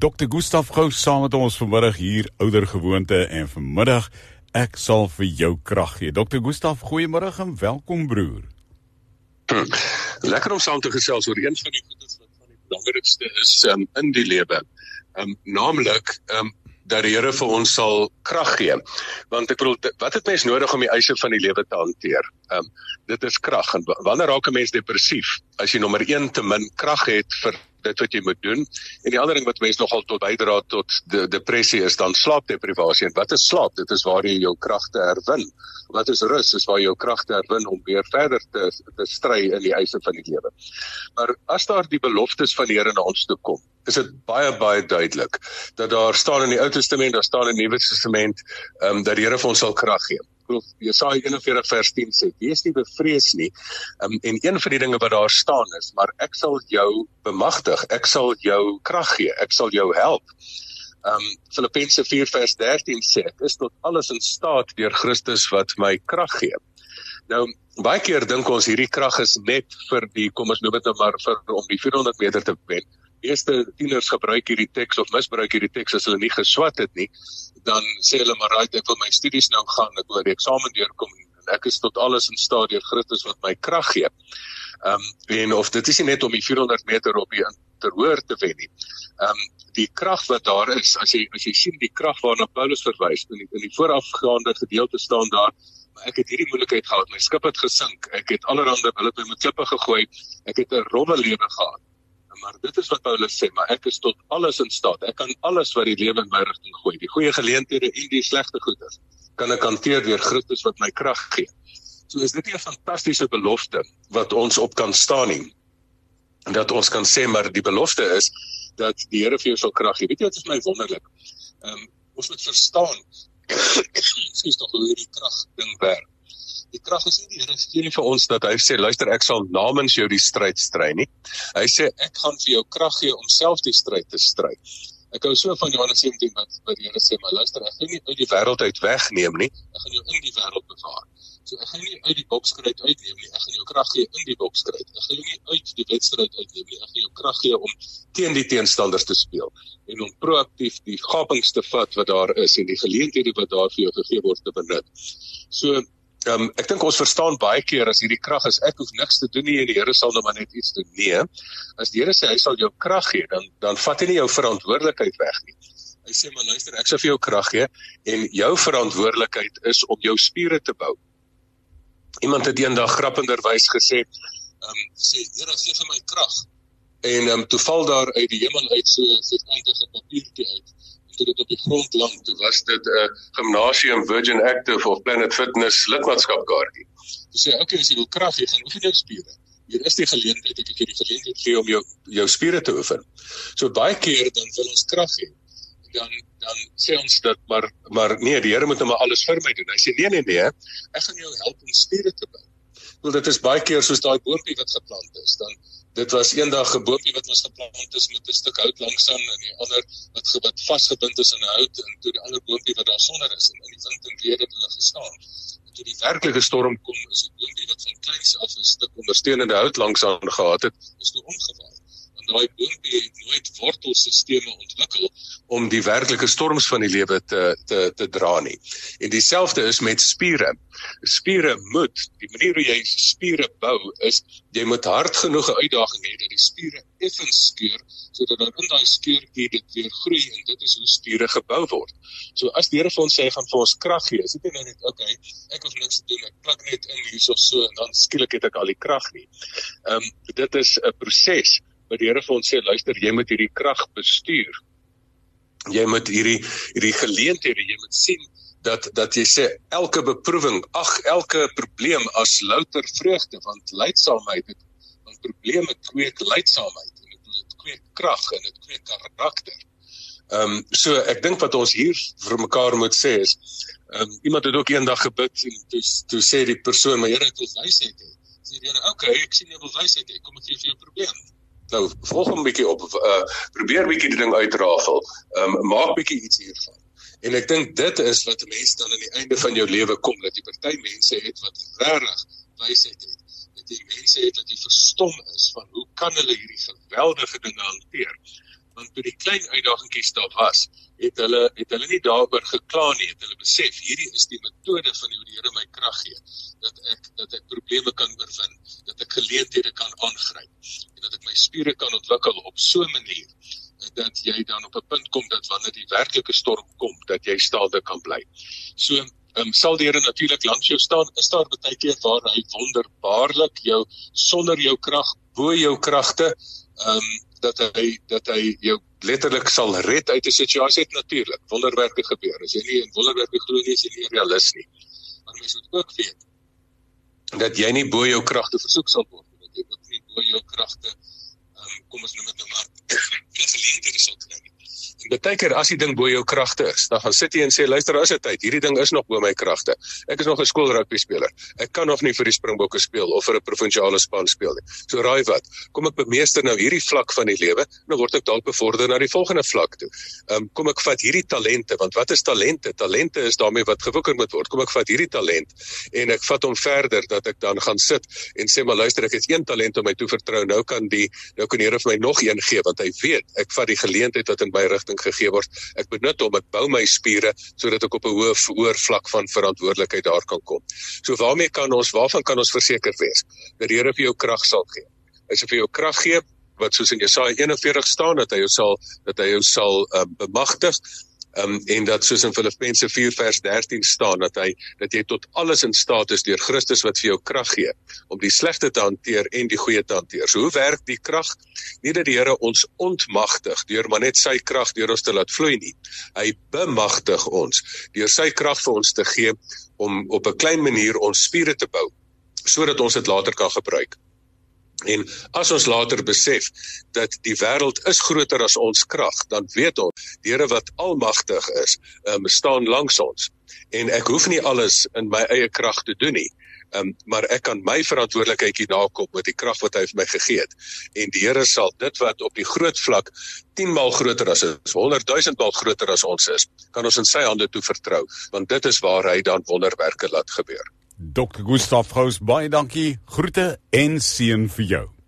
Dr. Gustaf Gous saam met ons vanmiddag hier ouer gewoonte en vanmiddag ek sal vir jou krag gee. Dr. Gustaf, goeiemôre en welkom broer. Hm. Lekker om saam te gesels oor een van die goedes wat van die belangrikste is um, in die lewe. Um naamlik um dat die Here vir ons sal krag gee. Want ek bedoel wat het mens nodig om die eise van die lewe te hanteer? Um dit is krag. En wanneer raak 'n mens depressief? As jy nommer 1 te min krag het vir dit wat jy moet doen. En die ander ding wat mense nogal tot bydra tot de depressie is dan slaapdeprivasie. En wat is slaap? Dit is waar jy jou kragte herwin. Wat is rus? Is waar jy jou kragte herwin om weer verder te te stry in die eise van die lewe. Maar as daar die beloftes van die Here na ons toe kom, is dit baie baie duidelik dat daar staan in die Ou Testament, daar staan in die Nuwe Testament, ehm um, dat die Here vir ons sal krag gee glo Jesaja 41 vers 10 sê wees nie bevrees nie. Um, en een van die dinge wat daar staan is maar ek sal jou bemagtig. Ek sal jou krag gee. Ek sal jou help. Um Filippense 4 vers 13 sê ek is tot alles in staat deur Christus wat my krag gee. Nou baie keer dink ons hierdie krag is net vir die kom ons noem dit nou maar vir om die 400 meter te wen Eerste tieners gebruik hierdie teks of misbruik hierdie teks as hulle nie geswat het nie dan sê hulle maar right ek wil my studies nou gaan ek wil die eksamen deurkom en ek is tot alles in staat deur Christus wat my krag gee. Ehm um, en of dit is nie net om die 400 meter op die terhoor te wen nie. Ehm um, die krag wat daar is as jy as jy sien die krag waarna Paulus verwys in die, in die voorafgaande gedeelte staan daar ek het hierdie moeilikheid gehad my skip het gesink ek het allerhande hulle het my met klippe gegooi ek het 'n rowwe lewe gehad maar dit is wat Paulus sê, maar ek is tot alles in staat. Ek kan alles wat die lewe in my rigting gooi, die goeie geleenthede en die slegte goeders, kan ek hanteer deur Christus wat my krag gee. So is dit 'n fantastiese belofte wat ons op kan staan nie. En dat ons kan sê maar die belofte is dat die Here vir jou sal krag gee. Weet jy wat is my wonderlik? Ehm um, ons moet verstaan. Sies tog hoe hierdie krag ding werk. Die krag is nie die Here gee nie vir ons dat hy sê luister ek sal namens jou die stryd stry nie. Hy sê ek gaan vir jou krag gee om self die stryd te stry. Ek hou so van Johannes 17 wat wat die Here sê maar luister ek gaan nie uit die wêreld uit wegneem nie. Ek gaan jou in die wêreld bewaar. So ek gaan nie uit die bokskryt uitneem nie. Ek gaan jou krag gee in die bokskryt. Ek gaan jou nie uit die wedstryd uitneem nie. Ek gaan jou krag gee om teen die teenstanders te speel en om proaktief die gapings te vat wat daar is en die geleenthede wat daar vir jou gegee word te benut. So Ehm um, ek dink ons verstaan baie keer as hierdie krag is ek hoef niks te doen nie en die Here sal nou maar net iets doen. Nee. As die Here sê hy sal jou krag gee, dan dan vat hy nie jou verantwoordelikheid weg nie. Hy sê maar luister, ek sal vir jou krag gee en jou verantwoordelikheid is om jou spiere te bou. Iemand het eendag grappenderwys gesê, ehm um, sê Here gee vir my krag. En ehm um, toe val daar uit die hemel uit so 'n vierkantige papiertjie uit toe dit op die grond lag, toe was dit 'n uh, gimnasium Virgin Active of Planet Fitness lidmaatskapkaartjie. Jy sê, "Oké, okay, as jy wil krag hê, gaan oefen jou spiere." Hier is die geleentheid ek het vir die geleentheid gee om jou jou spiere te oefen. So baie keer dan wil ons krag hê. Dan dan sê ons dat maar maar nee, die Here moet nou maar alles vir my doen. Hy sê nee nee nee, ek gaan jou help om spiere te bou. Want dit is baie keer soos daai boontjie wat geplant is, dan dit was eendag 'n boontjie wat was geplant is met 'n stuk hout langs aan en die ander wat wat vasgebind is aan 'n hout en toe die ander boontjie wat daar sonder is en in die wind en weer het hulle gestaan. En toe die werklike storm kom, is die boontjie wat van kleins af 'n stuk ondersteunende hout langs aan gehad het, is toe omgeval. En daai boontjie het nooit wortelstelsels ontwikkel om die werklike storms van die lewe te te te dra nie. En dieselfde is met spiere. Spiere moet, die manier hoe jy spiere bou is jy moet hard genoeg 'n uitdaging hê dat die spiere effens skeur sodat dan in daai skeurtjie dit weer groei en dit is hoe spiere gebou word. So as die Here vir ons sê gaan vir ons krag gee, is dit nie net okay, ek hoef niks te doen, ek plak net in hierso so en dan skielik het ek al die krag nie. Ehm um, dit is 'n proses wat die Here vir ons sê luister, jy moet hierdie krag bestuur jy moet hierdie hierdie geleenthede jy moet sien dat dat jy sê elke beproewing ag elke probleem as louter vreugde want leidsaamheid het want probleme kweek leidsaamheid en dit dit kweek krag en dit kweek karakter. Ehm um, so ek dink wat ons hier vir mekaar moet sê is ehm um, iemand het ook eendag gebid en toe toe sê die persoon maar Here het ons wysheid hê. Sê die Here okay ek sien jy wil wysheid hê kom ek gee vir jou probleem. Nou volg 'n bietjie op uh probeer bietjie die ding uitrafel. Ehm um, maak bietjie iets hiervan. En ek dink dit is wat 'n mens dan aan die einde van jou lewe kom dat jy party mense het wat regtig wysheid het. Dat jy mense het wat jy verstom is van hoe kan hulle hierdie geweldige dinge hanteer? want toe die klein uitdagingkies daar was, het hulle het hulle nie daaroor gekla nie, het hulle besef hierdie is die metode van hoe die Here my krag gee dat ek dat ek probleme kan oorwin, dat ek geleenthede kan aangryp my spiere kan ontwikkel op so 'n manier dat jy dan op 'n punt kom dat wanneer die werklike storm kom, dat jy staande kan bly. So Ehm um, sal die Here natuurlik langs jou staan. Is daar baie keer waar hy wonderbaarlik jou sonder jou krag bo jou kragte ehm um, dat hy dat hy jou letterlik sal red uit 'n situasie natuurlik. Wonderwerke gebeur. As jy nie in wonderwerke glo nie, is jy nie realis nie. Maar mens moet ook weet dat jy nie bo jou kragte versoek sal word nie. Dat jy ook nie bo jou kragte ehm um, kom ons noem dit nou maar geleenthede sal kry nie. Baie keer as die ding bo jou kragte is, dan gaan sit jy en sê luister, is dit tyd. Hierdie ding is nog bo my kragte. Ek is nog 'n skoolrugby speler. Ek kan nog nie vir die Springbokke speel of vir 'n provinsiale span speel nie. So raai wat? Kom ek bemeester nou hierdie vlak van die lewe, dan word ek dalk bevorder na die volgende vlak toe. Ehm um, kom ek vat hierdie talente, want wat is talente? Talente is daarmee wat gewoeker moet word. Kom ek vat hierdie talent en ek vat hom verder dat ek dan gaan sit en sê maar luister, ek het een talent om my toe vertrou. Nou kan die nou kan die Here vir my nog een gee want hy weet ek vat die geleentheid wat in my rigting gegee word. Ek benut hom, ek bou my spiere sodat ek op 'n hoë hoër vlak van verantwoordelikheid daar kan kom. So waarmee kan ons waarvan kan ons verseker wees dat die Here vir jou krag sal gee? Hy sal vir jou krag gee wat soos in Jesaja 41 staan dat hy jou sal dat hy jou sal um, bemagtig um, en dat soos in Filippense 4 vers 13 staan dat hy dat jy tot alles in staat is deur Christus wat vir jou krag gee om die slegte te hanteer en die goeie te hanteer. So hoe werk die krag? Nie dat die Here ons ontmagtig deur maar net sy krag deur ons te laat vloei nie. Hy bemagtig ons deur sy krag vir ons te gee om op 'n klein manier ons spiere te bou sodat ons dit later kan gebruik. En as ons later besef dat die wêreld is groter as ons krag, dan weet ons die Here wat almagtig is, um, staan langs ons. En ek hoef nie alles in my eie krag te doen nie. Um, maar ek kan my verantwoordelikheid hier nakom met die krag wat hy vir my gegee het. En die Here sal dit wat op die groot vlak 10 maal groter as is, 100 000 maal groter as ons is, kan ons in sy hande toe vertrou, want dit is waar hy dan wonderwerke laat gebeur. Dr. Gustaf Gous, baie dankie. Groete en seën vir jou.